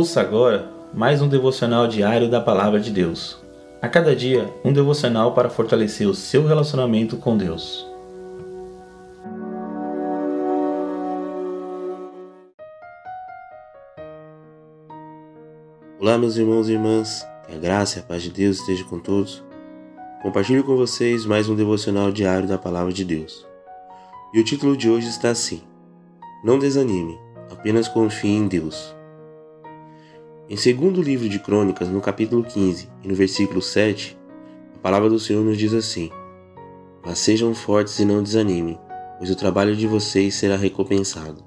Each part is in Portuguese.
Ouça agora mais um devocional diário da Palavra de Deus. A cada dia, um devocional para fortalecer o seu relacionamento com Deus. Olá, meus irmãos e irmãs, que a graça e a paz de Deus esteja com todos. Compartilho com vocês mais um devocional diário da Palavra de Deus. E o título de hoje está assim: Não desanime, apenas confie em Deus. Em segundo livro de Crônicas, no capítulo 15 e no versículo 7, a palavra do Senhor nos diz assim: Mas sejam fortes e não desanimem, pois o trabalho de vocês será recompensado.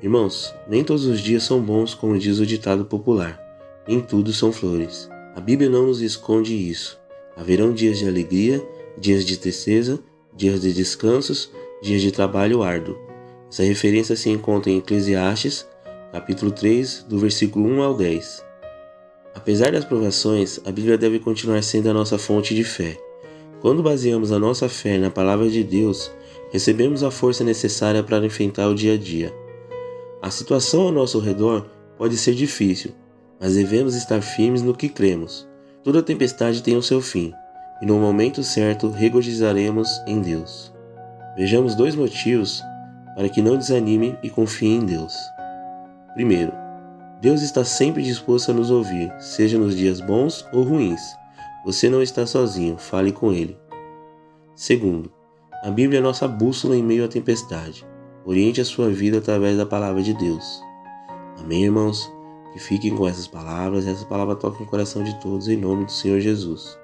Irmãos, nem todos os dias são bons, como diz o ditado popular, nem tudo são flores. A Bíblia não nos esconde isso. Haverão dias de alegria, dias de tristeza, dias de descansos, dias de trabalho árduo. Essa referência se encontra em Eclesiastes, capítulo 3, do versículo 1 ao 10. Apesar das provações, a Bíblia deve continuar sendo a nossa fonte de fé. Quando baseamos a nossa fé na palavra de Deus, recebemos a força necessária para enfrentar o dia a dia. A situação ao nosso redor pode ser difícil, mas devemos estar firmes no que cremos. Toda tempestade tem o seu fim, e no momento certo regozijaremos em Deus. Vejamos dois motivos para que não desanime e confie em Deus. Primeiro, Deus está sempre disposto a nos ouvir, seja nos dias bons ou ruins. Você não está sozinho, fale com Ele. Segundo, a Bíblia é nossa bússola em meio à tempestade. Oriente a sua vida através da palavra de Deus. Amém, irmãos? Que fiquem com essas palavras e essa palavra toque no coração de todos em nome do Senhor Jesus.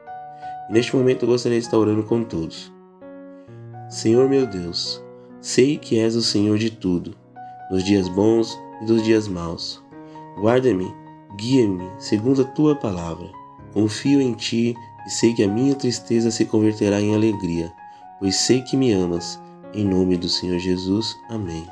E neste momento eu gostaria de estar orando com todos. Senhor meu Deus, sei que és o Senhor de tudo, nos dias bons e dos dias maus. Guarda-me, guia-me segundo a tua palavra. Confio em ti e sei que a minha tristeza se converterá em alegria, pois sei que me amas. Em nome do Senhor Jesus. Amém.